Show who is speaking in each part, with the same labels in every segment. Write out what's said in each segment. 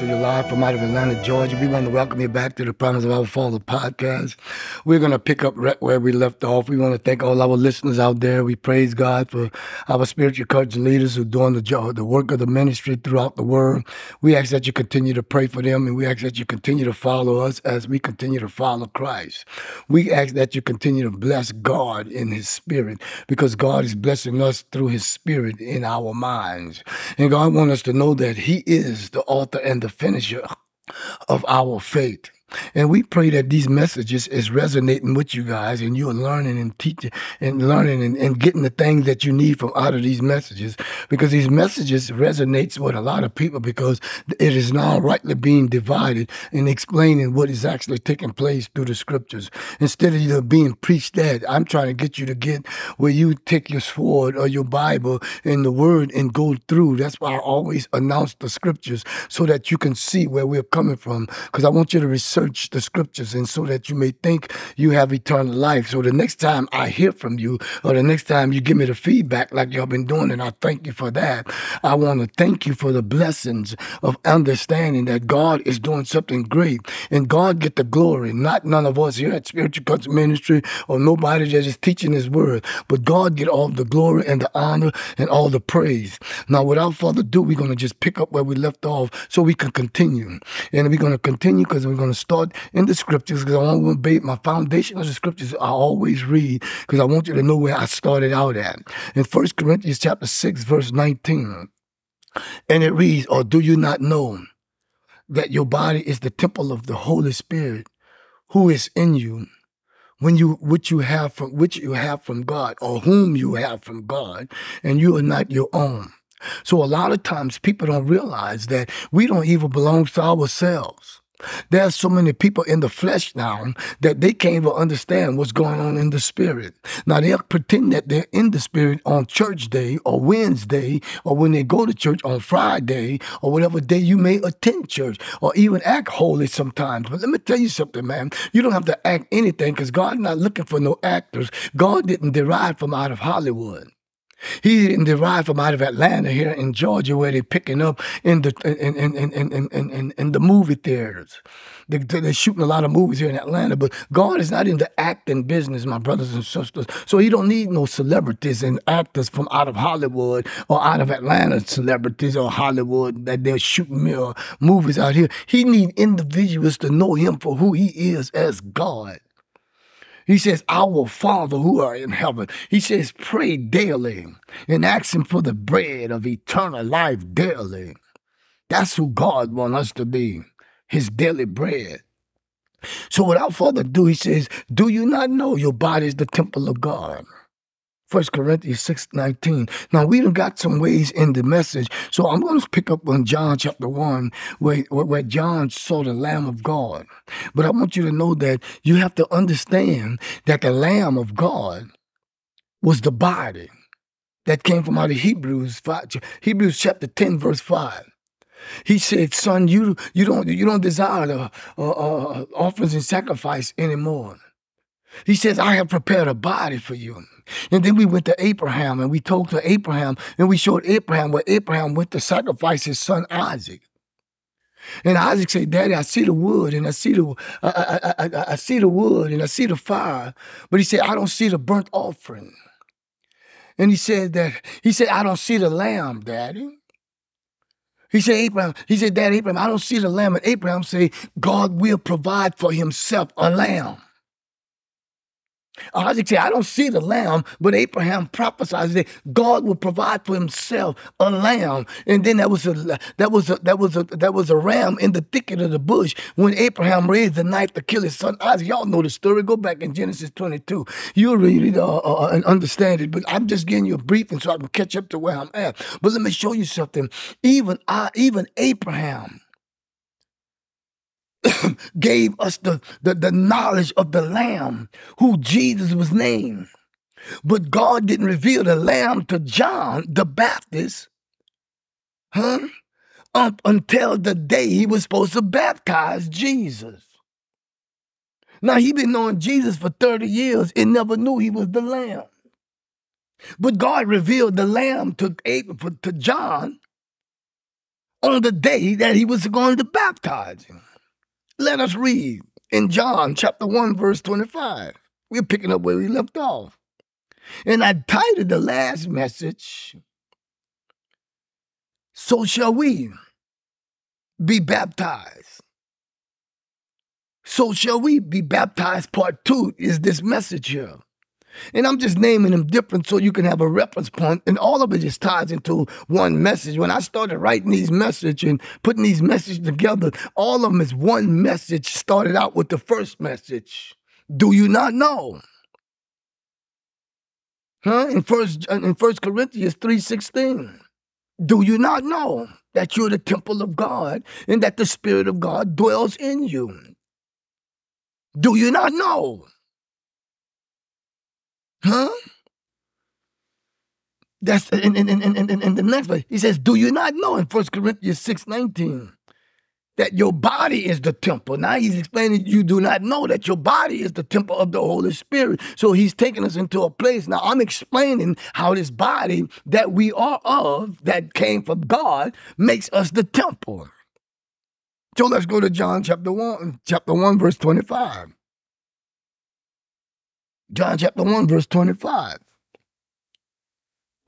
Speaker 1: You live from out of Atlanta, Georgia. We want to welcome you back to the Promise of Our Father podcast. We're going to pick up right where we left off. We want to thank all our listeners out there. We praise God for our spiritual coach and leaders who are doing the job, the work of the ministry throughout the world. We ask that you continue to pray for them and we ask that you continue to follow us as we continue to follow Christ. We ask that you continue to bless God in his spirit because God is blessing us through his spirit in our minds. And God wants us to know that he is the author and the finisher of our faith. And we pray that these messages is resonating with you guys and you're learning and teaching and learning and, and getting the things that you need from out of these messages because these messages resonates with a lot of people because it is now rightly being divided and explaining what is actually taking place through the scriptures. Instead of you being preached at, I'm trying to get you to get where you take your sword or your Bible and the word and go through. That's why I always announce the scriptures so that you can see where we're coming from because I want you to research search the scriptures and so that you may think you have eternal life. So the next time I hear from you or the next time you give me the feedback like y'all been doing, and I thank you for that, I want to thank you for the blessings of understanding that God is doing something great and God get the glory, not none of us here at Spiritual Coach Ministry or nobody that is teaching his word, but God get all the glory and the honor and all the praise. Now, without further ado, we're going to just pick up where we left off so we can continue. And we're going to continue because we're going to start in the scriptures because I want to my foundation of the scriptures. I always read because I want you to know where I started out at. In First Corinthians chapter 6, verse 19. And it reads, Or do you not know that your body is the temple of the Holy Spirit who is in you? When you which you have from which you have from God, or whom you have from God, and you are not your own. So a lot of times people don't realize that we don't even belong to ourselves. There's so many people in the flesh now that they can't even understand what's going on in the spirit. Now they'll pretend that they're in the spirit on church day or Wednesday or when they go to church on Friday or whatever day you may attend church or even act holy sometimes. But let me tell you something, man. You don't have to act anything because God's not looking for no actors. God didn't derive from out of Hollywood. He didn't derive from out of Atlanta here in Georgia where they're picking up in the in in in in in, in, in the movie theaters. They, they're shooting a lot of movies here in Atlanta, but God is not in the acting business, my brothers and sisters. So He don't need no celebrities and actors from out of Hollywood or out of Atlanta celebrities or Hollywood that they're shooting movies out here. He need individuals to know Him for who He is as God. He says, Our Father who are in heaven. He says, Pray daily and ask Him for the bread of eternal life daily. That's who God wants us to be, His daily bread. So without further ado, He says, Do you not know your body is the temple of God? 1 Corinthians 6 19. Now, we have got some ways in the message. So I'm going to pick up on John chapter 1, where, where John saw the Lamb of God. But I want you to know that you have to understand that the Lamb of God was the body that came from out of Hebrews 5, Hebrews chapter 10, verse 5. He said, "Son, you you don't you don't desire the uh, uh, offerings and sacrifice anymore." He says, "I have prepared a body for you." And then we went to Abraham and we told to Abraham and we showed Abraham where Abraham went to sacrifice his son Isaac. And Isaac said, Daddy, I see the wood and I see the I, I, I, I, see the wood and I see the fire. But he said, I don't see the burnt offering. And he said that he said, I don't see the lamb, Daddy. He said, Abraham, he said, Daddy Abraham, I don't see the lamb. And Abraham said, God will provide for himself a lamb. Isaac said, I don't see the lamb, but Abraham prophesied that God would provide for himself a lamb. And then that was a that was a that was a that was a ram in the thicket of the bush when Abraham raised the knife to kill his son Isaac. Y'all know the story. Go back in Genesis 22. You'll read it uh, uh, and understand it. But I'm just giving you a briefing so I can catch up to where I'm at. But let me show you something. Even I, even Abraham gave us the, the, the knowledge of the Lamb, who Jesus was named. But God didn't reveal the Lamb to John the Baptist, huh? Up until the day he was supposed to baptize Jesus. Now he been knowing Jesus for 30 years and never knew he was the Lamb. But God revealed the Lamb to, to John on the day that he was going to baptize him. Let us read in John chapter 1, verse 25. We're picking up where we left off. And I titled the last message, So Shall We Be Baptized. So Shall We Be Baptized, part two is this message here. And I'm just naming them different so you can have a reference point, and all of it just ties into one message. When I started writing these messages and putting these messages together, all of them is one message. Started out with the first message. Do you not know? Huh? In first in First Corinthians 3:16. Do you not know that you're the temple of God and that the Spirit of God dwells in you? Do you not know? Huh? That's in, in, in, in, in the next verse. He says, Do you not know in 1 Corinthians 6 19 that your body is the temple? Now he's explaining you do not know that your body is the temple of the Holy Spirit. So he's taking us into a place. Now I'm explaining how this body that we are of, that came from God, makes us the temple. So let's go to John chapter 1, chapter 1, verse 25. John chapter 1, verse 25.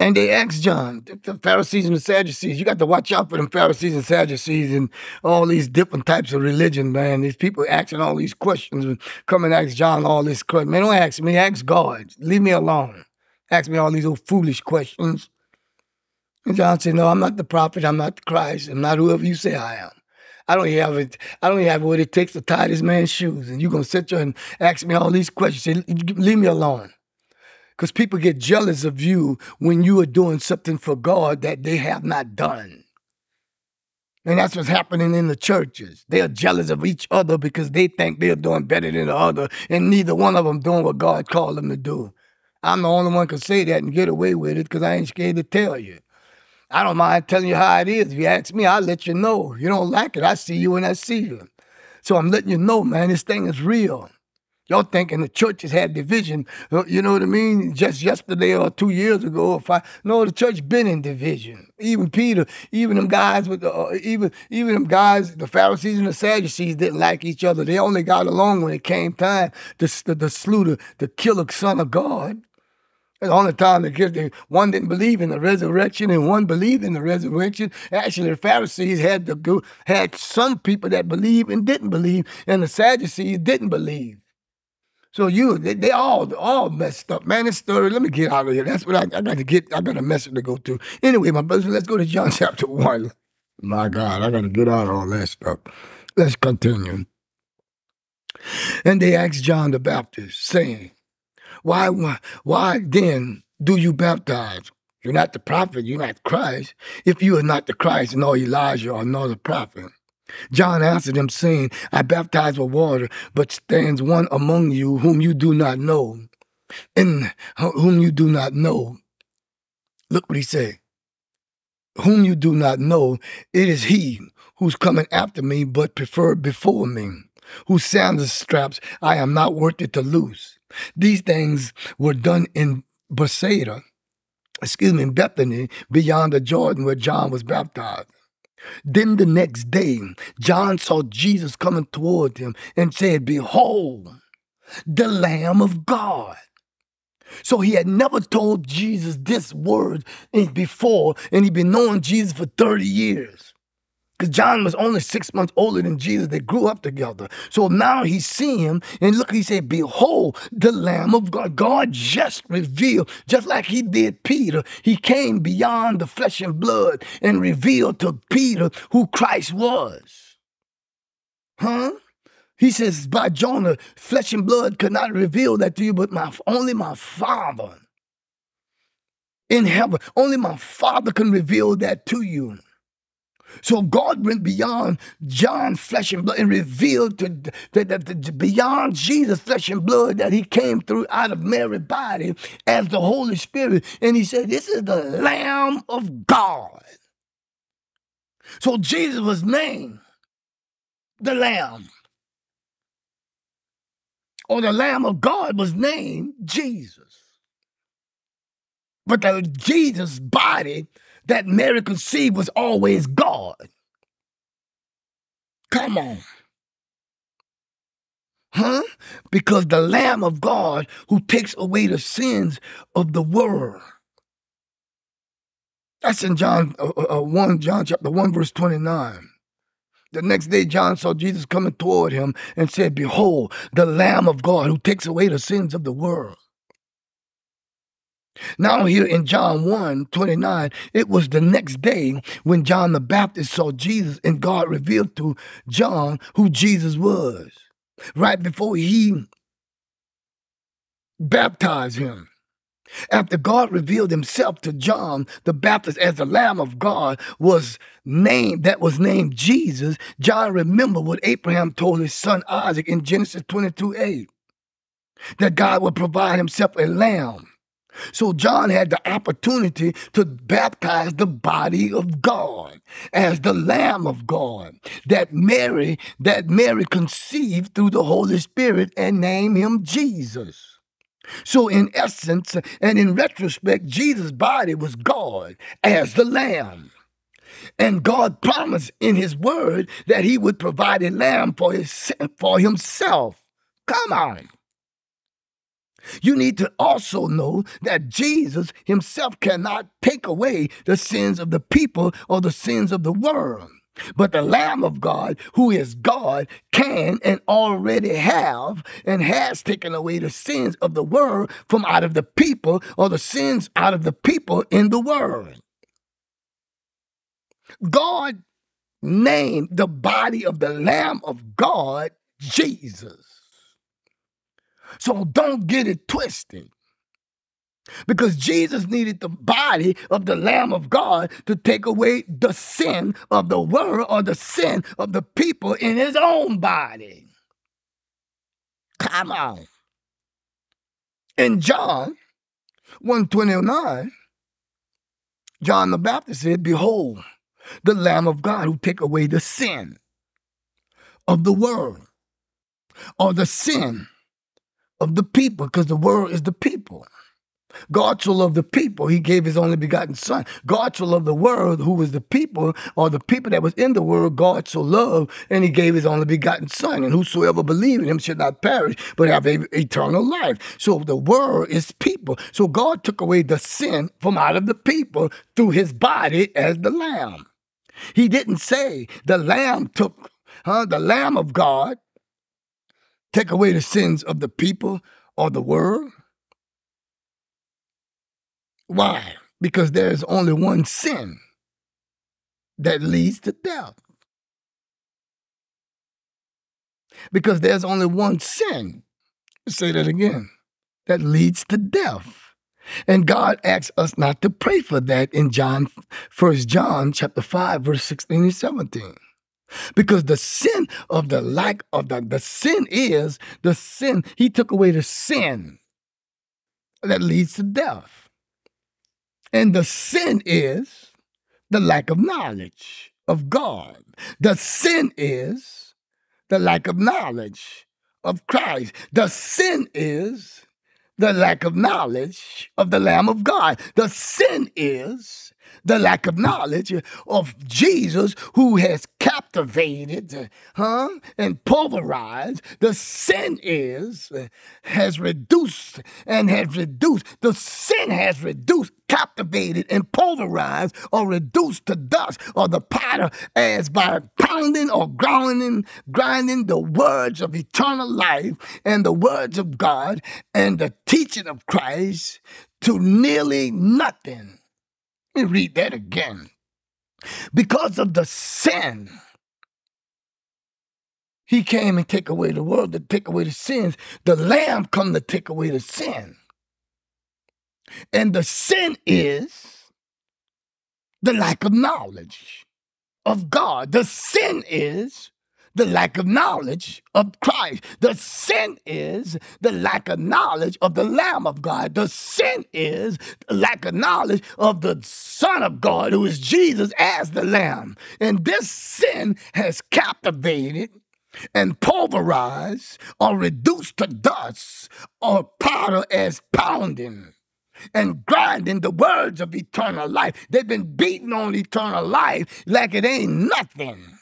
Speaker 1: And they asked John, the Pharisees and the Sadducees, you got to watch out for them Pharisees and Sadducees and all these different types of religion, man. These people asking all these questions and come and ask John all this questions. Man, don't ask me, ask God. Leave me alone. Ask me all these old foolish questions. And John said, No, I'm not the prophet, I'm not the Christ, I'm not whoever you say I am. I don't even have it. I don't even have what it takes to tie this man's shoes. And you're gonna sit there and ask me all these questions. Say, leave me alone. Because people get jealous of you when you are doing something for God that they have not done. And that's what's happening in the churches. They are jealous of each other because they think they're doing better than the other, and neither one of them doing what God called them to do. I'm the only one can say that and get away with it because I ain't scared to tell you. I don't mind telling you how it is. If you ask me, I'll let you know. You don't like it, I see you when I see you. So I'm letting you know, man, this thing is real. Y'all thinking the church has had division, uh, you know what I mean? Just yesterday or two years ago, if I no, the church been in division. Even Peter, even them guys with the, uh, even even them guys, the Pharisees and the Sadducees didn't like each other. They only got along when it came time to, to, to slew the, the killer son of God. The only time the one didn't believe in the resurrection and one believed in the resurrection. Actually, the Pharisees had the had some people that believed and didn't believe, and the Sadducees didn't believe. So you, they, they all all messed up, man. This story. Let me get out of here. That's what I, I got to get. I got a message to go to. Anyway, my brothers, let's go to John chapter one. My God, I got to get out of all that stuff. Let's continue. And they asked John the Baptist, saying, why, why, why then do you baptize? You're not the prophet, you're not Christ. If you are not the Christ, nor Elijah or nor the prophet. John answered him, saying, I baptize with water, but stands one among you whom you do not know, and whom you do not know. Look what he said. Whom you do not know, it is he who's coming after me, but preferred before me, whose sandal straps I am not worthy to loose. These things were done in Bethsaida, excuse me, in Bethany, beyond the Jordan where John was baptized. Then the next day, John saw Jesus coming toward him and said, Behold, the Lamb of God. So he had never told Jesus this word before, and he'd been knowing Jesus for 30 years. Because John was only six months older than Jesus. They grew up together. So now he see him, and look, he said, Behold, the Lamb of God. God just revealed, just like he did Peter. He came beyond the flesh and blood and revealed to Peter who Christ was. Huh? He says, Bar-Jonah, flesh and blood could not reveal that to you, but my only my Father in heaven. Only my Father can reveal that to you. So God went beyond John flesh and blood and revealed to, to, to, to, beyond Jesus flesh and blood that he came through out of Mary's body as the Holy Spirit. And he said, This is the Lamb of God. So Jesus was named the Lamb. Or the Lamb of God was named Jesus. But the Jesus body that Mary conceived was always God. Come on. Huh? Because the Lamb of God who takes away the sins of the world. That's in John uh, uh, uh 1, John chapter 1, verse 29. The next day, John saw Jesus coming toward him and said, Behold, the Lamb of God who takes away the sins of the world. Now, here in John 1 29, it was the next day when John the Baptist saw Jesus and God revealed to John who Jesus was right before he baptized him. After God revealed himself to John the Baptist as the Lamb of God was named, that was named Jesus, John remembered what Abraham told his son Isaac in Genesis 22 8 that God would provide himself a lamb. So John had the opportunity to baptize the body of God as the Lamb of God that Mary that Mary conceived through the Holy Spirit and named him Jesus. So, in essence and in retrospect, Jesus' body was God as the Lamb. And God promised in His Word that He would provide a lamb for, his, for Himself. Come on. You need to also know that Jesus Himself cannot take away the sins of the people or the sins of the world. But the Lamb of God, who is God, can and already have and has taken away the sins of the world from out of the people or the sins out of the people in the world. God named the body of the Lamb of God Jesus. So don't get it twisted because Jesus needed the body of the Lamb of God to take away the sin of the world or the sin of the people in his own body. Come on. In John 129, John the Baptist said, Behold, the Lamb of God who take away the sin of the world or the sin of the people, because the world is the people. God so loved the people, he gave his only begotten son. God so loved the world, who was the people, or the people that was in the world, God so loved, and he gave his only begotten son. And whosoever believe in him should not perish, but have eternal life. So the world is people. So God took away the sin from out of the people through his body as the lamb. He didn't say the lamb took, huh, the lamb of God, take away the sins of the people or the world. Why? Because there is only one sin that leads to death. Because there's only one sin, say that again, that leads to death. And God asks us not to pray for that in John, First John chapter 5, verse 16 and 17. Because the sin of the lack of the, the sin is the sin, he took away the sin that leads to death. And the sin is the lack of knowledge of God. The sin is the lack of knowledge of Christ. The sin is the lack of knowledge of the Lamb of God. The sin is the lack of knowledge of Jesus who has captivated, huh, and pulverized. The sin is, has reduced and has reduced. The sin has reduced, captivated, and pulverized or reduced to dust or the potter as by pounding or grinding, grinding the words of eternal life and the words of God and the teaching of Christ to nearly nothing let me read that again. Because of the sin, he came and take away the world to take away the sins. The Lamb come to take away the sin. And the sin is the lack of knowledge of God. The sin is the lack of knowledge of Christ. The sin is the lack of knowledge of the Lamb of God. The sin is the lack of knowledge of the Son of God, who is Jesus as the Lamb. And this sin has captivated and pulverized or reduced to dust or powder as pounding and grinding the words of eternal life. They've been beating on eternal life like it ain't nothing.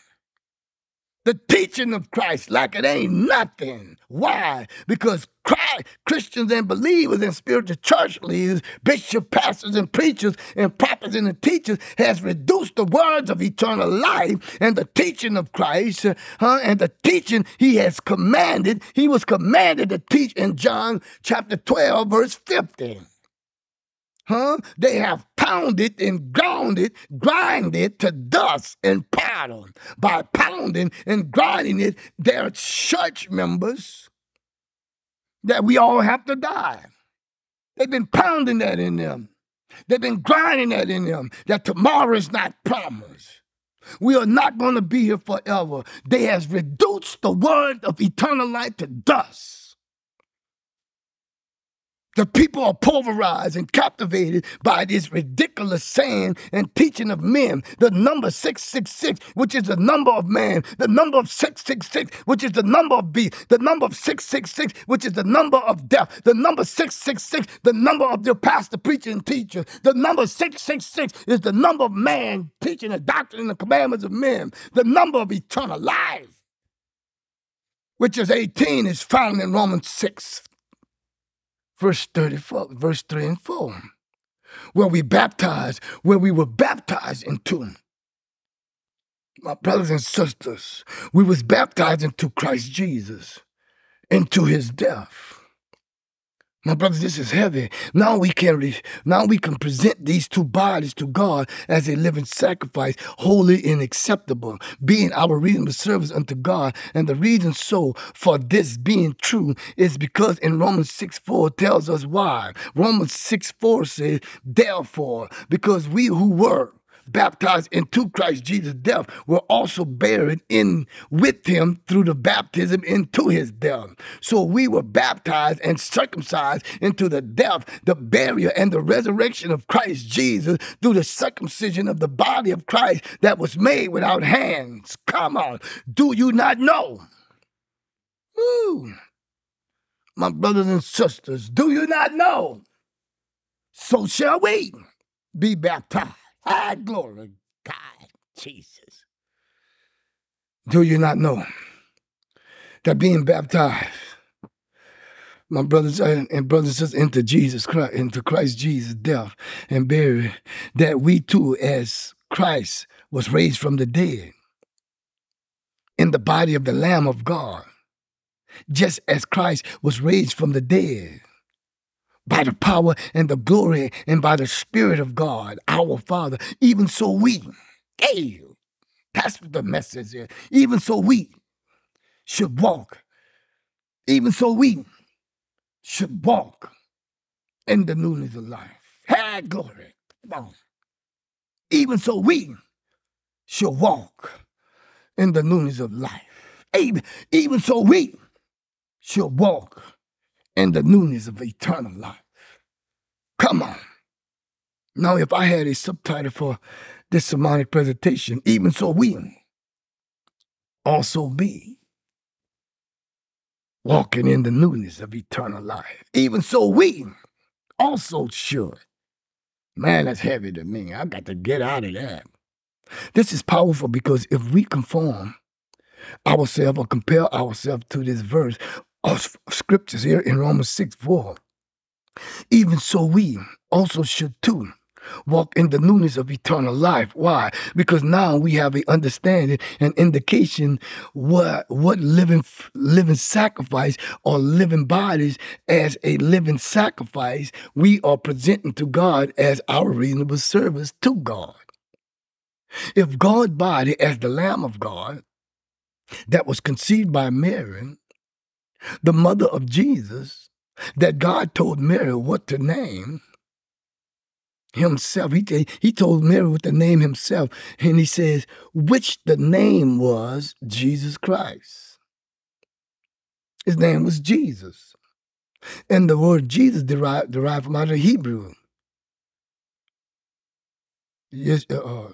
Speaker 1: The teaching of Christ like it ain't nothing. Why? Because Christ, Christians and believers and spiritual church leaders, bishops, pastors, and preachers, and prophets and teachers has reduced the words of eternal life and the teaching of Christ, uh, and the teaching he has commanded. He was commanded to teach in John chapter 12, verse 15 huh? They have pounded and ground it, grind to dust and powder. By pounding and grinding it, they're church members that we all have to die. They've been pounding that in them. They've been grinding that in them, that tomorrow is not promised. We are not going to be here forever. They has reduced the word of eternal life to dust. The people are pulverized and captivated by this ridiculous saying and teaching of men. The number 666, which is the number of man, the number of 666, which is the number of beast, the number of 666, which is the number of death, the number 666, the number of your pastor, preacher, and teacher. The number 666 is the number of man teaching the doctrine and the commandments of men, the number of eternal life, which is 18, is found in Romans 6 verse 34, verse 3 and 4, where we baptized, where we were baptized into. My brothers and sisters, we was baptized into Christ Jesus, into his death. My brothers, this is heavy. Now we can re- now we can present these two bodies to God as a living sacrifice, holy and acceptable, being our reasonable service unto God. And the reason so for this being true is because in Romans 6 4 tells us why. Romans 6 4 says, Therefore, because we who were baptized into Christ Jesus' death, were also buried in with him through the baptism into his death. So we were baptized and circumcised into the death, the burial, and the resurrection of Christ Jesus through the circumcision of the body of Christ that was made without hands. Come on. Do you not know? My brothers and sisters, do you not know? So shall we be baptized Ah, glory, God, Jesus. Do you not know that being baptized, my brothers and brothers and sisters, into Jesus Christ, into Christ Jesus' death and burial, that we too, as Christ was raised from the dead, in the body of the Lamb of God, just as Christ was raised from the dead by the power and the glory and by the Spirit of God, our Father. Even so, we, hey, that's what the message is. Even so, we should walk. Even so, we should walk in the newness of life. Hey, glory. Come on. Even so, we should walk in the newness of life. Even, even so, we should walk in the newness of eternal life. Come on. Now, if I had a subtitle for this sermonic presentation, even so we also be walking in the newness of eternal life. Even so we also should. Man, that's heavy to me. I got to get out of that. This is powerful because if we conform ourselves or compare ourselves to this verse, of scriptures here in Romans 6 4. Even so, we also should too walk in the newness of eternal life. Why? Because now we have an understanding and indication what what living living sacrifice or living bodies as a living sacrifice we are presenting to God as our reasonable service to God. If God's body as the Lamb of God that was conceived by Mary the mother of Jesus, that God told Mary what to name himself. He, he told Mary what to name himself. And he says, which the name was Jesus Christ. His name was Jesus. And the word Jesus derived, derived from out of Hebrew. Yes, uh, uh,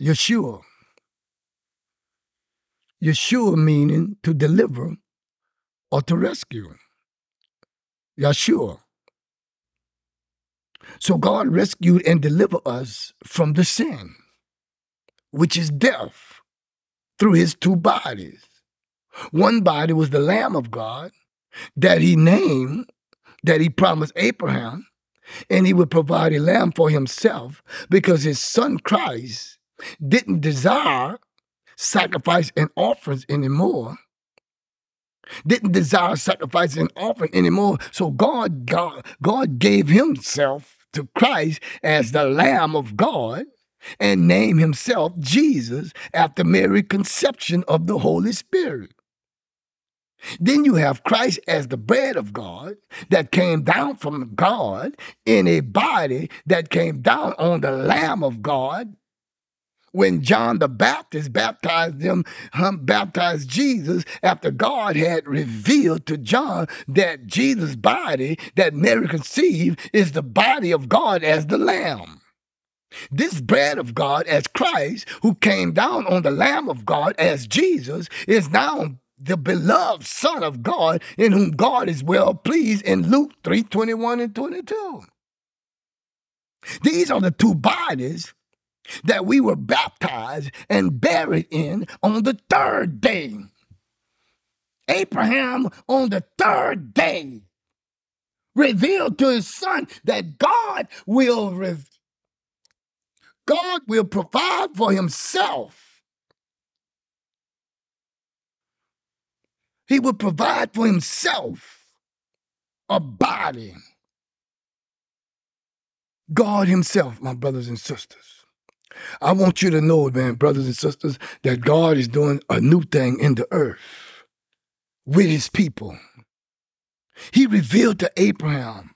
Speaker 1: Yeshua. Yeshua meaning to deliver or to rescue. Yeshua. So God rescued and delivered us from the sin, which is death. through his two bodies. One body was the Lamb of God that he named, that he promised Abraham, and he would provide a lamb for himself because his son Christ didn't desire sacrifice and offerings anymore. Didn't desire sacrifice and offering anymore. So God, God, God gave himself to Christ as the Lamb of God and named himself Jesus after Mary's conception of the Holy Spirit. Then you have Christ as the bread of God that came down from God in a body that came down on the Lamb of God. When John the Baptist baptized them, um, baptized Jesus after God had revealed to John that Jesus' body that Mary conceived is the body of God as the Lamb. This bread of God as Christ, who came down on the Lamb of God as Jesus, is now the beloved Son of God, in whom God is well pleased in Luke 3 21 and 22. These are the two bodies that we were baptized and buried in on the third day. Abraham, on the third day, revealed to his son that God will, re- God will provide for himself He would provide for himself a body. God Himself, my brothers and sisters. I want you to know, man, brothers and sisters, that God is doing a new thing in the earth with His people. He revealed to Abraham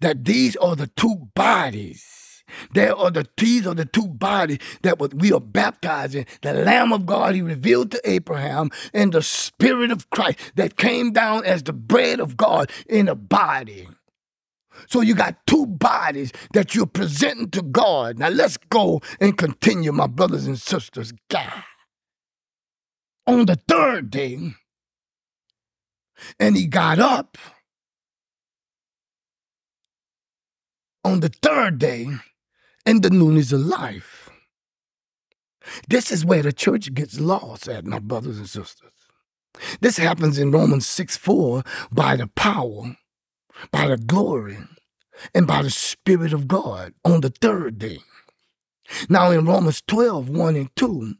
Speaker 1: that these are the two bodies there are the these are the two bodies that we are baptized in. The Lamb of God he revealed to Abraham, and the Spirit of Christ that came down as the bread of God in a body. So you got two bodies that you're presenting to God. Now let's go and continue, my brothers and sisters. God. On the third day, and he got up. On the third day, and the newness of life. This is where the church gets lost at, my brothers and sisters. This happens in Romans 6 4 by the power, by the glory, and by the Spirit of God on the third day. Now in Romans 12 1 and 2,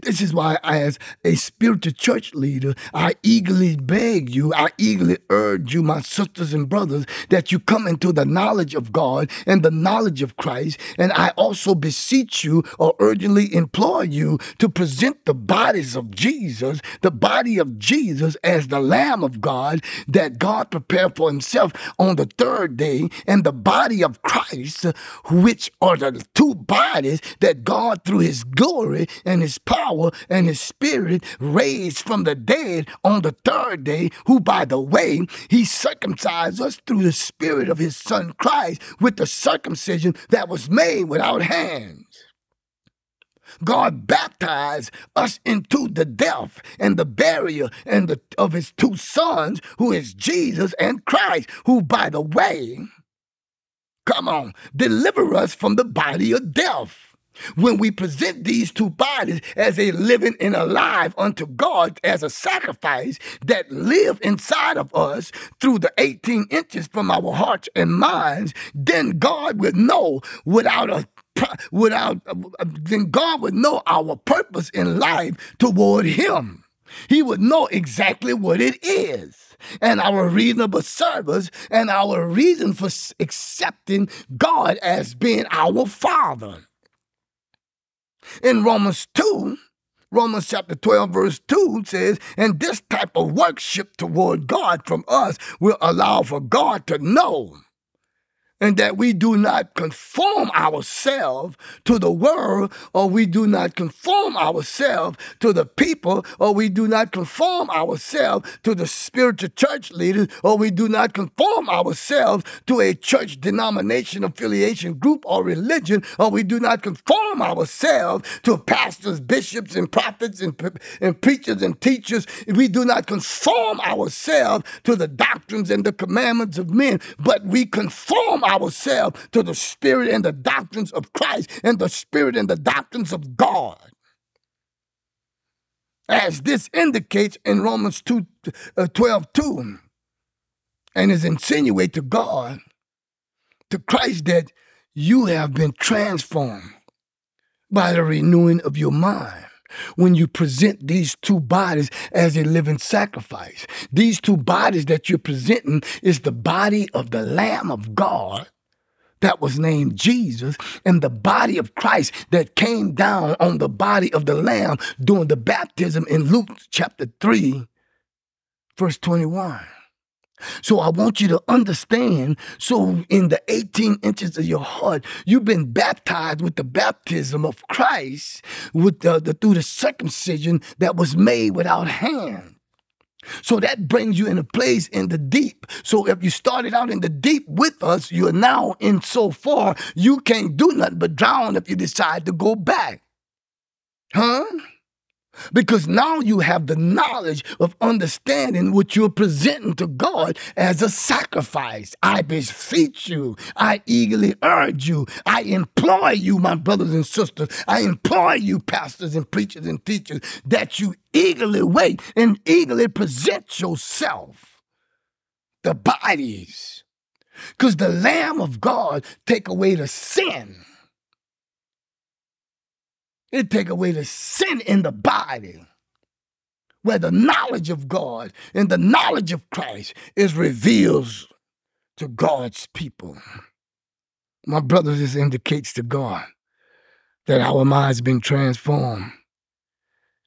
Speaker 1: this is why, as a spiritual church leader, I eagerly beg you, I eagerly urge you, my sisters and brothers, that you come into the knowledge of God and the knowledge of Christ. And I also beseech you or urgently implore you to present the bodies of Jesus, the body of Jesus, as the Lamb of God that God prepared for himself on the third day, and the body of Christ, which are the two bodies that God, through his glory and his power and his spirit raised from the dead on the third day, who, by the way, he circumcised us through the spirit of his son Christ with the circumcision that was made without hands. God baptized us into the death and the burial and the, of his two sons, who is Jesus and Christ, who, by the way, come on, deliver us from the body of death when we present these two bodies as a living and alive unto God as a sacrifice that live inside of us through the 18 inches from our hearts and minds, then God would know without a without uh, uh, then God would know our purpose in life toward him. He would know exactly what it is and our reasonable service and our reason for accepting God as being our Father. In Romans 2, Romans chapter 12, verse 2 says, And this type of worship toward God from us will allow for God to know and that we do not conform ourselves to the world, or we do not conform ourselves to the people, or we do not conform ourselves to the spiritual church leaders, or we do not conform ourselves to a church denomination, affiliation, group, or religion, or we do not conform ourselves to pastors, bishops, and prophets, and, and preachers and teachers. We do not conform ourselves to the doctrines and the commandments of men, but we conform ourselves to the spirit and the doctrines of Christ and the spirit and the doctrines of God. as this indicates in Romans 2 uh, 12 2, and is insinuate to God, to Christ, that you have been transformed by the renewing of your mind when you present these two bodies as a living sacrifice. These two bodies that you're presenting is the body of the Lamb of God that was named Jesus and the body of Christ that came down on the body of the Lamb during the baptism in Luke chapter 3, verse 21. So I want you to understand. So, in the 18 inches of your heart, you've been baptized with the baptism of Christ with the, the, through the circumcision that was made without hand. So that brings you in a place in the deep. So if you started out in the deep with us, you're now in so far, you can't do nothing but drown if you decide to go back. Huh? Because now you have the knowledge of understanding what you're presenting to God as a sacrifice. I beseech you, I eagerly urge you, I implore you, my brothers and sisters, I implore you, pastors and preachers and teachers, that you eagerly wait and eagerly present yourself, the bodies. Because the Lamb of God take away the sin it take away the sin in the body where the knowledge of God and the knowledge of Christ is revealed to God's people. My brothers, this indicates to God that our minds been transformed.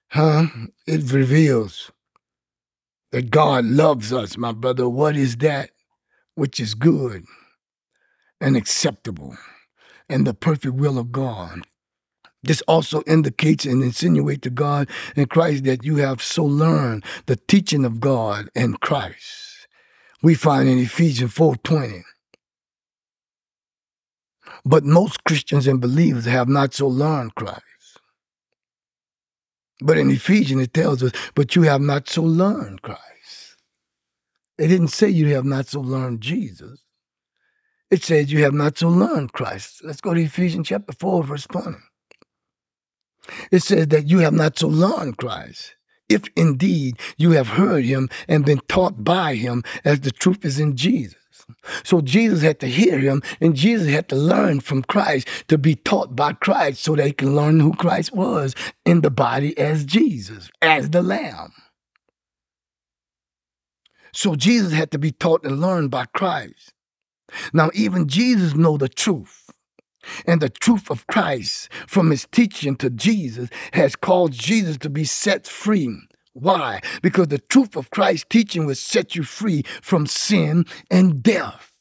Speaker 1: Huh? It reveals that God loves us, my brother. What is that which is good and acceptable and the perfect will of God? This also indicates and insinuates to God and Christ that you have so learned the teaching of God and Christ. We find in Ephesians 4:20. But most Christians and believers have not so learned Christ. But in Ephesians it tells us, but you have not so learned Christ. It didn't say you have not so learned Jesus. It says you have not so learned Christ. Let's go to Ephesians chapter 4, verse 20. It says that you have not so learned Christ, if indeed you have heard him and been taught by him as the truth is in Jesus. So Jesus had to hear him, and Jesus had to learn from Christ to be taught by Christ so that he can learn who Christ was in the body as Jesus, as the Lamb. So Jesus had to be taught and learned by Christ. Now, even Jesus know the truth. And the truth of Christ from his teaching to Jesus has caused Jesus to be set free. Why? Because the truth of Christ's teaching will set you free from sin and death.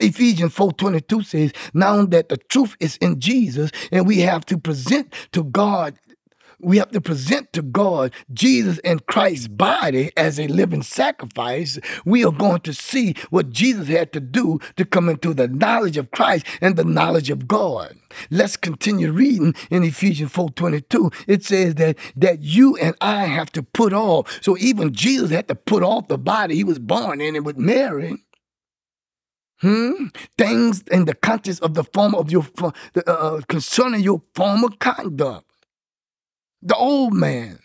Speaker 1: Ephesians 4:22 says, "Now that the truth is in Jesus and we have to present to God we have to present to God Jesus and Christ's body as a living sacrifice, we are going to see what Jesus had to do to come into the knowledge of Christ and the knowledge of God. Let's continue reading in Ephesians 4:22. It says that that you and I have to put off. So even Jesus had to put off the body he was born in and with Mary. Hmm? Things in the conscience of the form of your uh, uh, concerning your former conduct the old man,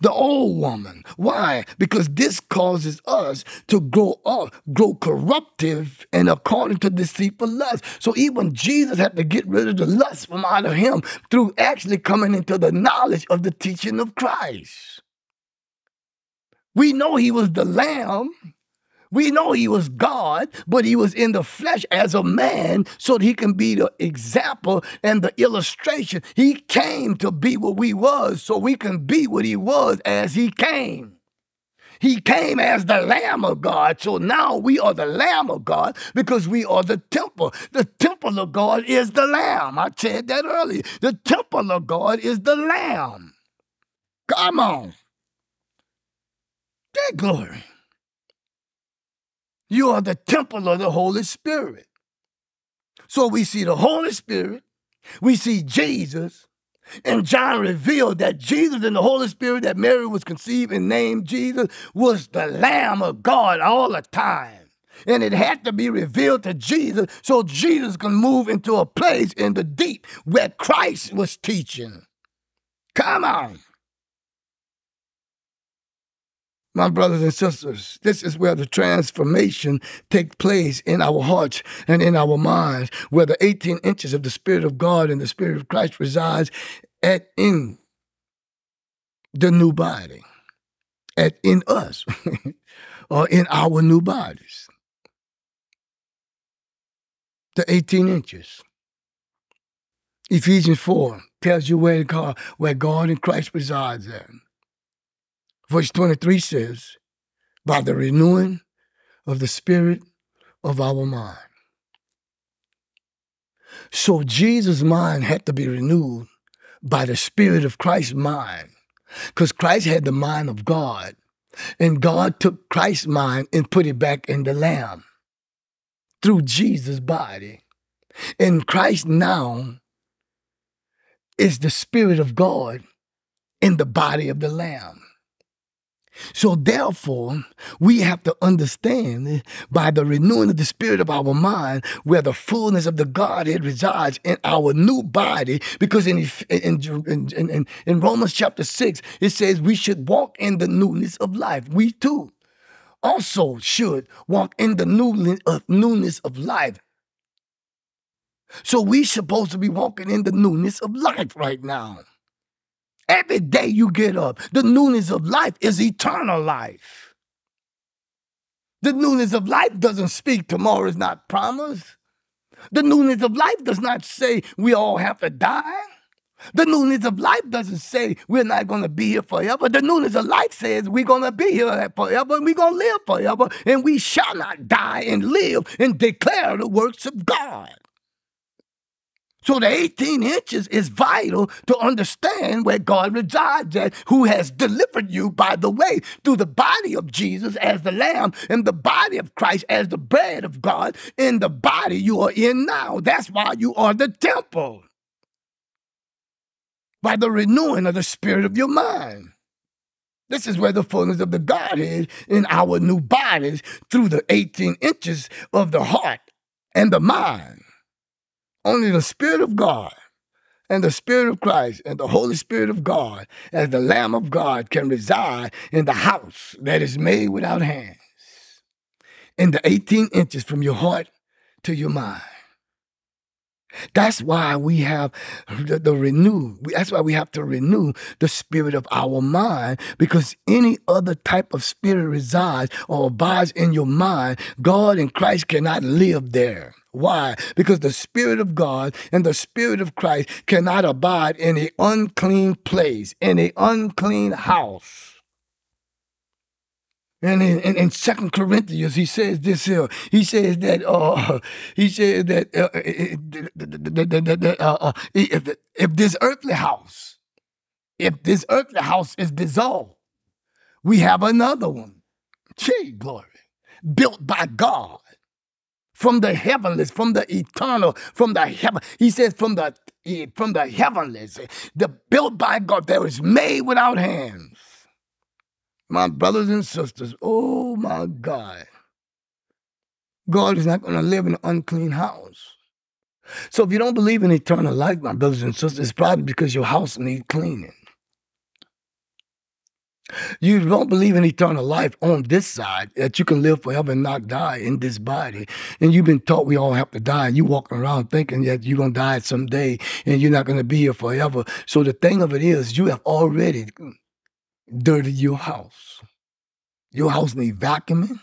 Speaker 1: the old woman. Why? Because this causes us to grow up, grow corruptive and according to deceitful lust. So even Jesus had to get rid of the lust from out of him through actually coming into the knowledge of the teaching of Christ. We know he was the lamb we know he was God, but he was in the flesh as a man so that he can be the example and the illustration. He came to be what we was so we can be what he was as he came. He came as the Lamb of God. So now we are the Lamb of God because we are the temple. The temple of God is the Lamb. I said that earlier. The temple of God is the Lamb. Come on. That glory. You are the temple of the Holy Spirit. So we see the Holy Spirit, we see Jesus, and John revealed that Jesus and the Holy Spirit that Mary was conceived and named Jesus was the Lamb of God all the time. And it had to be revealed to Jesus so Jesus can move into a place in the deep where Christ was teaching. Come on. My brothers and sisters, this is where the transformation takes place in our hearts and in our minds, where the 18 inches of the Spirit of God and the Spirit of Christ resides at in the new body, at in us, or in our new bodies. The 18 inches. Ephesians 4 tells you where God, where God in Christ resides at. Verse 23 says, by the renewing of the spirit of our mind. So Jesus' mind had to be renewed by the spirit of Christ's mind. Because Christ had the mind of God. And God took Christ's mind and put it back in the Lamb through Jesus' body. And Christ now is the Spirit of God in the body of the Lamb. So therefore, we have to understand by the renewing of the spirit of our mind where the fullness of the Godhead resides in our new body. Because in, in, in, in, Romans chapter 6, it says we should walk in the newness of life. We too also should walk in the newness of life. So we're supposed to be walking in the newness of life right now. Every day you get up, the newness of life is eternal life. The newness of life doesn't speak tomorrow is not promised. The newness of life does not say we all have to die. The newness of life doesn't say we're not going to be here forever. The newness of life says we're going to be here forever and we're going to live forever and we shall not die and live and declare the works of God. So the 18 inches is vital to understand where God resides at, who has delivered you, by the way, through the body of Jesus as the lamb and the body of Christ as the bread of God in the body you are in now. That's why you are the temple. By the renewing of the spirit of your mind. This is where the fullness of the Godhead in our new bodies through the 18 inches of the heart and the mind. Only the Spirit of God and the Spirit of Christ and the Holy Spirit of God as the Lamb of God can reside in the house that is made without hands. In the 18 inches from your heart to your mind. That's why we have the, the renew. That's why we have to renew the spirit of our mind because any other type of spirit resides or abides in your mind. God and Christ cannot live there. Why? Because the Spirit of God and the Spirit of Christ cannot abide in an unclean place, in an unclean house. And in, in, in Second Corinthians, he says this here. He says that uh, he says that, uh, uh if, if this earthly house, if this earthly house is dissolved, we have another one. Gee, glory, built by God from the heavenlies, from the eternal, from the heaven. He says from the from the heavenlies, the built by God, that was made without hands my brothers and sisters, oh my God. God is not going to live in an unclean house. So if you don't believe in eternal life, my brothers and sisters, it's probably because your house needs cleaning. You don't believe in eternal life on this side, that you can live forever and not die in this body. And you've been taught we all have to die. And you walking around thinking that you're going to die someday and you're not going to be here forever. So the thing of it is, you have already dirty your house. Your house need vacuuming.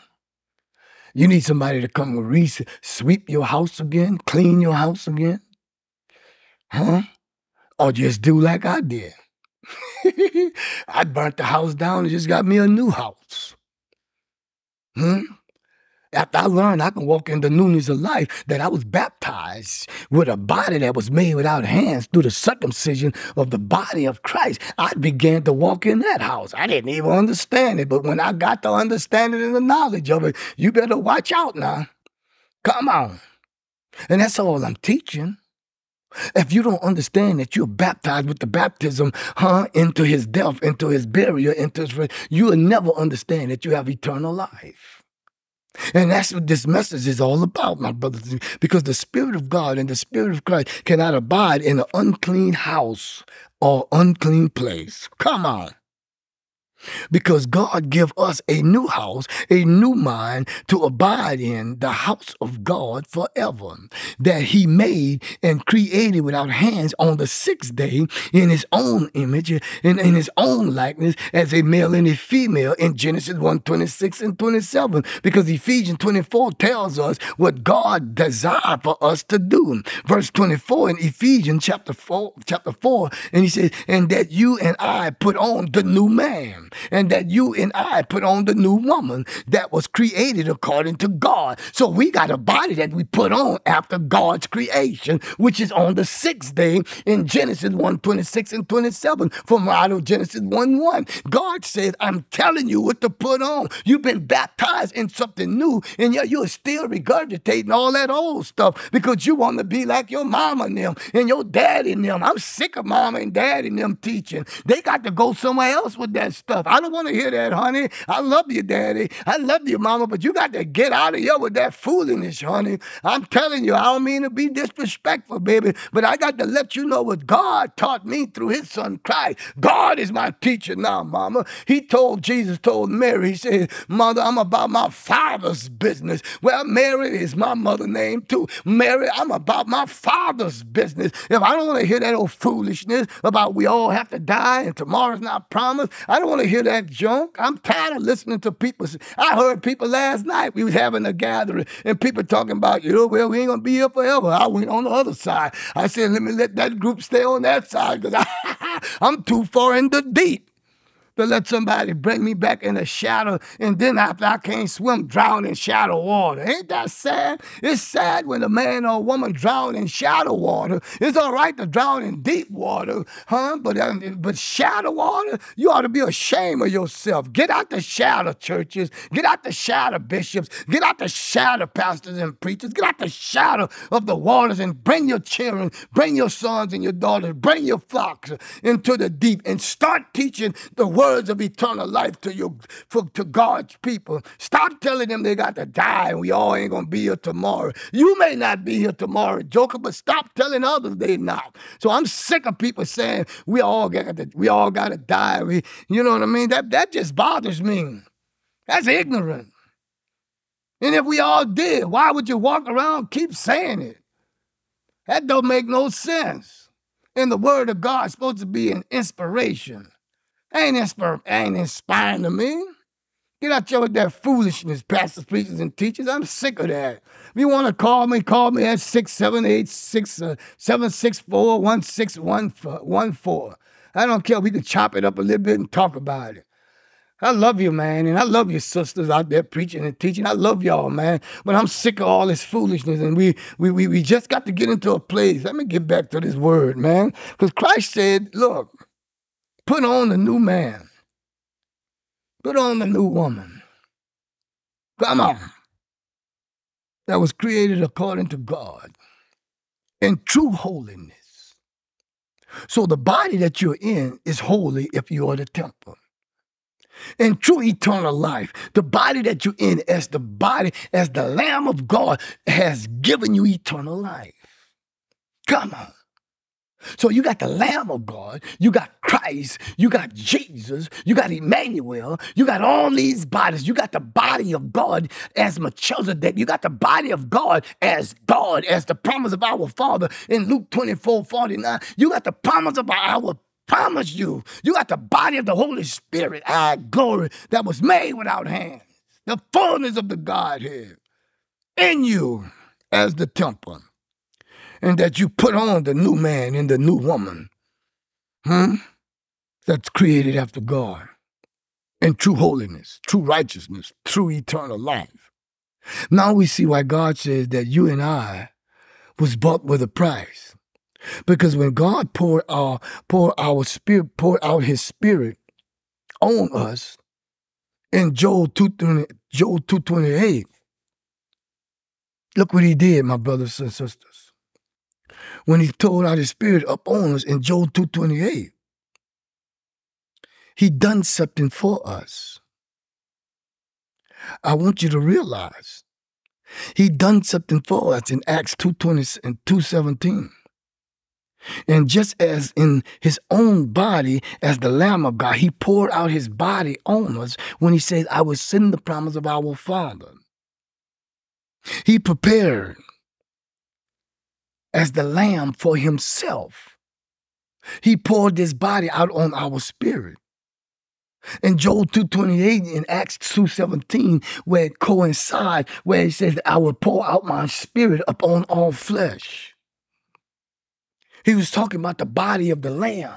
Speaker 1: You need somebody to come and re- sweep your house again, clean your house again. Huh? Or just do like I did. I burnt the house down and just got me a new house. Hmm? After I learned I can walk in the newness of life, that I was baptized with a body that was made without hands through the circumcision of the body of Christ, I began to walk in that house. I didn't even understand it, but when I got the understanding and the knowledge of it, you better watch out now. Come on. And that's all I'm teaching. If you don't understand that you're baptized with the baptism, huh, into his death, into his burial, into his, you'll never understand that you have eternal life. And that's what this message is all about, my brothers, because the Spirit of God and the Spirit of Christ cannot abide in an unclean house or unclean place. Come on because God give us a new house, a new mind to abide in the house of God forever that he made and created without hands on the sixth day in his own image and in his own likeness as a male and a female in Genesis 1 26 and 27 because Ephesians 24 tells us what God desired for us to do. Verse 24 in Ephesians chapter 4 chapter 4 and he says and that you and I put on the new man and that you and I put on the new woman that was created according to God. So we got a body that we put on after God's creation, which is on the sixth day in Genesis 1 26 and 27 from out of Genesis 1 1. God says, I'm telling you what to put on. You've been baptized in something new, and yet you're still regurgitating all that old stuff because you want to be like your mama and them and your daddy and them. I'm sick of mama and daddy and them teaching. They got to go somewhere else with that stuff. I don't want to hear that, honey. I love you, daddy. I love you, mama, but you got to get out of here with that foolishness, honey. I'm telling you, I don't mean to be disrespectful, baby, but I got to let you know what God taught me through his son Christ. God is my teacher now, mama. He told Jesus, told Mary, he said, Mother, I'm about my father's business. Well, Mary is my mother name too. Mary, I'm about my father's business. If I don't want to hear that old foolishness about we all have to die and tomorrow's not promised, I don't want to hear that junk. I'm tired of listening to people. I heard people last night. We was having a gathering and people talking about, you know, well, we ain't gonna be here forever. I went on the other side. I said, let me let that group stay on that side because I'm too far in the deep to let somebody bring me back in the shadow, and then after I can't swim, drown in shadow water. Ain't that sad? It's sad when a man or a woman drown in shadow water. It's all right to drown in deep water, huh? But uh, but shadow water, you ought to be ashamed of yourself. Get out the shadow churches. Get out the shadow bishops. Get out the shadow pastors and preachers. Get out the shadow of the waters and bring your children, bring your sons and your daughters, bring your flocks into the deep and start teaching the words of eternal life to you, for, to God's people. Stop telling them they got to die and we all ain't gonna be here tomorrow. You may not be here tomorrow, Joker, but stop telling others they not. So I'm sick of people saying we all got to, we all got to die. We, you know what I mean? That that just bothers me. That's ignorant. And if we all did, why would you walk around keep saying it? That don't make no sense. And the word of God is supposed to be an inspiration. Ain't, inspir- ain't inspiring to me. Get out here with that foolishness, pastors, preachers, and teachers. I'm sick of that. If you want to call me, call me at 678 764 uh, 1614. I don't care. We can chop it up a little bit and talk about it. I love you, man, and I love your sisters out there preaching and teaching. I love y'all, man. But I'm sick of all this foolishness, and we we we, we just got to get into a place. Let me get back to this word, man. Because Christ said, look, Put on the new man. Put on the new woman. Come on. That was created according to God in true holiness. So the body that you're in is holy if you are the temple. In true eternal life, the body that you're in as the body, as the Lamb of God has given you eternal life. Come on. So you got the Lamb of God, you got Christ, you got Jesus, you got Emmanuel, you got all these bodies. You got the body of God as Melchizedek. You got the body of God as God, as the promise of our Father in Luke 24, 49. You got the promise of our promise you. You got the body of the Holy Spirit, our glory, that was made without hands. The fullness of the Godhead in you as the temple and that you put on the new man and the new woman, hmm? That's created after God in true holiness, true righteousness, true eternal life. Now we see why God says that you and I was bought with a price. Because when God poured our poured our spirit, poured out his spirit on us in Joel 2, Joel 228, look what he did, my brothers and sisters when he poured out his spirit upon us in Joel 2.28. He done something for us. I want you to realize he done something for us in Acts 2.20 and 2.17. And just as in his own body, as the Lamb of God, he poured out his body on us when he said, I will send the promise of our Father. He prepared as the Lamb for himself. He poured his body out on our spirit. In Joel 2.28 in Acts 2.17, where it coincides, where he says, I will pour out my spirit upon all flesh. He was talking about the body of the Lamb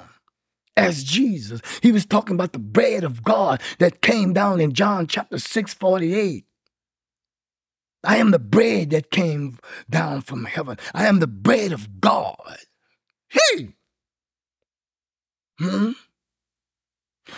Speaker 1: as Jesus. He was talking about the bread of God that came down in John chapter 6, 48. I am the bread that came down from heaven. I am the bread of God. Hey! Hmm?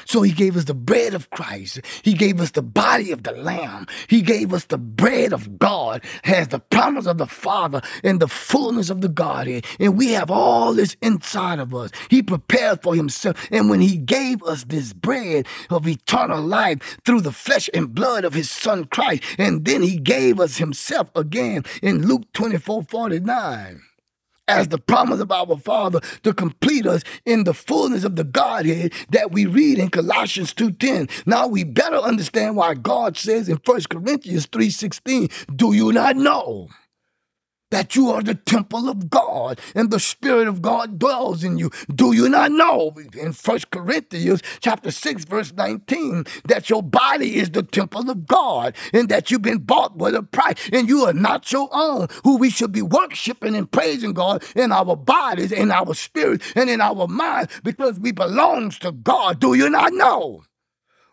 Speaker 1: So he gave us the bread of Christ. He gave us the body of the Lamb. He gave us the bread of God, has the promise of the Father and the fullness of the Godhead. And we have all this inside of us. He prepared for himself. And when he gave us this bread of eternal life through the flesh and blood of his son Christ, and then he gave us himself again in Luke 24 49 as the promise of our Father to complete us in the fullness of the Godhead that we read in Colossians 2.10. Now we better understand why God says in 1 Corinthians 3.16, do you not know? That you are the temple of God and the Spirit of God dwells in you. Do you not know in 1 Corinthians chapter 6, verse 19, that your body is the temple of God and that you've been bought with a price and you are not your own, who we should be worshiping and praising God in our bodies, in our spirit, and in our minds because we belongs to God. Do you not know?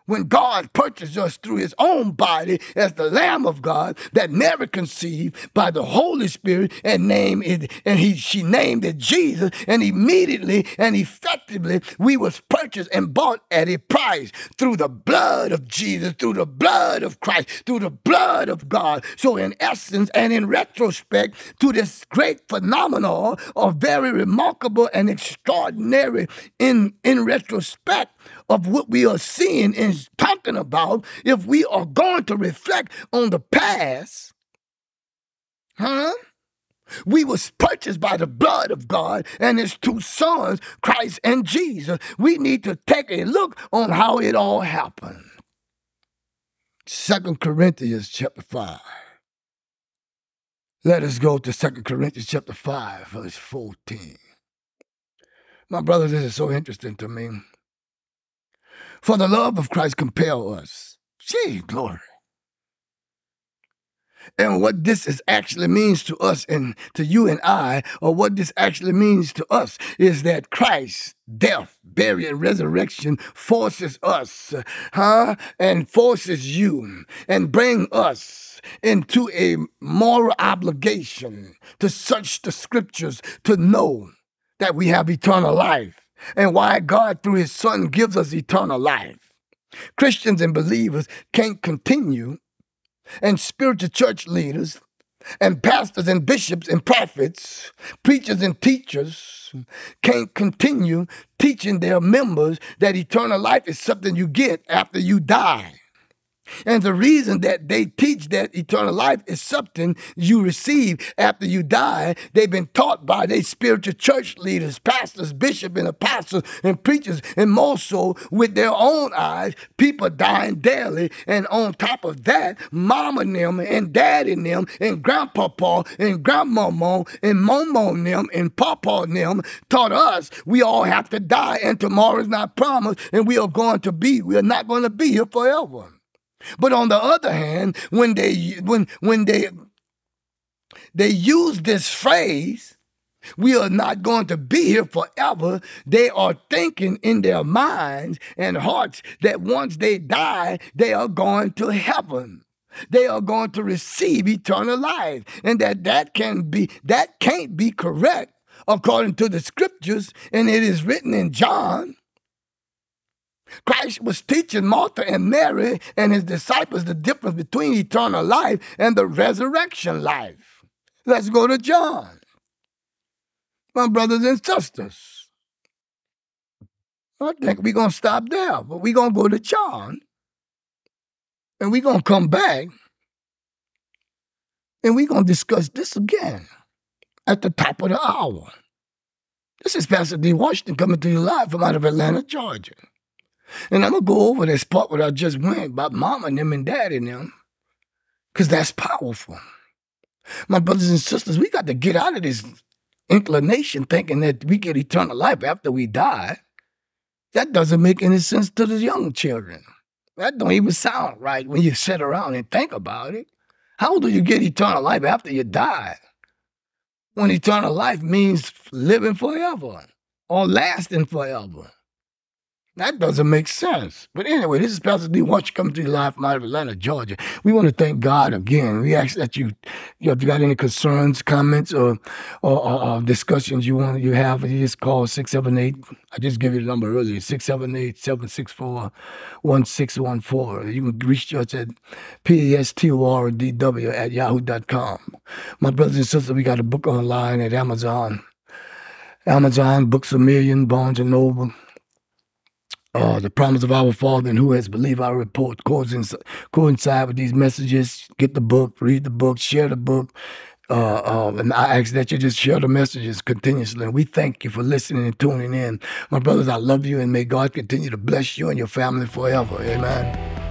Speaker 1: When God purchased us through his own body as the Lamb of God that never conceived by the Holy Spirit and named it, and he she named it Jesus, and immediately and effectively we was purchased and bought at a price through the blood of Jesus, through the blood of Christ, through the blood of God. So in essence and in retrospect to this great phenomenon of very remarkable and extraordinary in, in retrospect of what we are seeing and talking about, if we are going to reflect on the past, huh? We was purchased by the blood of God and his two sons, Christ and Jesus. We need to take a look on how it all happened. Second Corinthians chapter 5. Let us go to Second Corinthians chapter 5, verse 14. My brothers, this is so interesting to me. For the love of Christ compel us. Gee, glory. And what this is actually means to us and to you and I, or what this actually means to us, is that Christ's death, burial, resurrection forces us, huh, and forces you, and bring us into a moral obligation to search the scriptures to know that we have eternal life and why God, through his son, gives us eternal life. Christians and believers can't continue, and spiritual church leaders, and pastors and bishops and prophets, preachers and teachers can't continue teaching their members that eternal life is something you get after you die. And the reason that they teach that eternal life is something you receive after you die, they've been taught by their spiritual church leaders, pastors, bishops, and apostles, and preachers, and more so with their own eyes, people dying daily. And on top of that, mama them and daddy them and grandpapa and grandmama and momo them and papa them taught us we all have to die and tomorrow's not promised and we are going to be, we are not going to be here forever. But on the other hand, when they when when they they use this phrase, we are not going to be here forever. They are thinking in their minds and hearts that once they die, they are going to heaven. They are going to receive eternal life. And that that can be that can't be correct according to the scriptures. And it is written in John Christ was teaching Martha and Mary and his disciples the difference between eternal life and the resurrection life. Let's go to John. My brothers and sisters. I think we're going to stop there, but we're going to go to John And we're going to come back and we're going to discuss this again at the top of the hour. This is Pastor D. Washington coming to you live from out of Atlanta, Georgia. And I'm to go over this part where I just went about mama and them and dad and them because that's powerful. My brothers and sisters, we got to get out of this inclination thinking that we get eternal life after we die. That doesn't make any sense to the young children. That don't even sound right when you sit around and think about it. How do you get eternal life after you die? When eternal life means living forever or lasting forever. That doesn't make sense. But anyway, this is Pastor D. Watch come to you live from out of Atlanta, Georgia. We want to thank God again. We ask that you, you if you got any concerns, comments, or or, or, or discussions you want you have, you just call 678. I just gave you the number earlier, 678-764-1614. You can reach us at P-A-S-T-O-R-D-W at yahoo.com. My brothers and sisters, we got a book online at Amazon. Amazon, Books a Million, Barnes and Noble uh, the promise of our Father and who has believed our report coincide, with these messages. Get the book, read the book, share the book. Uh, uh, and I ask that you just share the messages continuously. And we thank you for listening and tuning in. My brothers, I love you and may God continue to bless you and your family forever. Amen.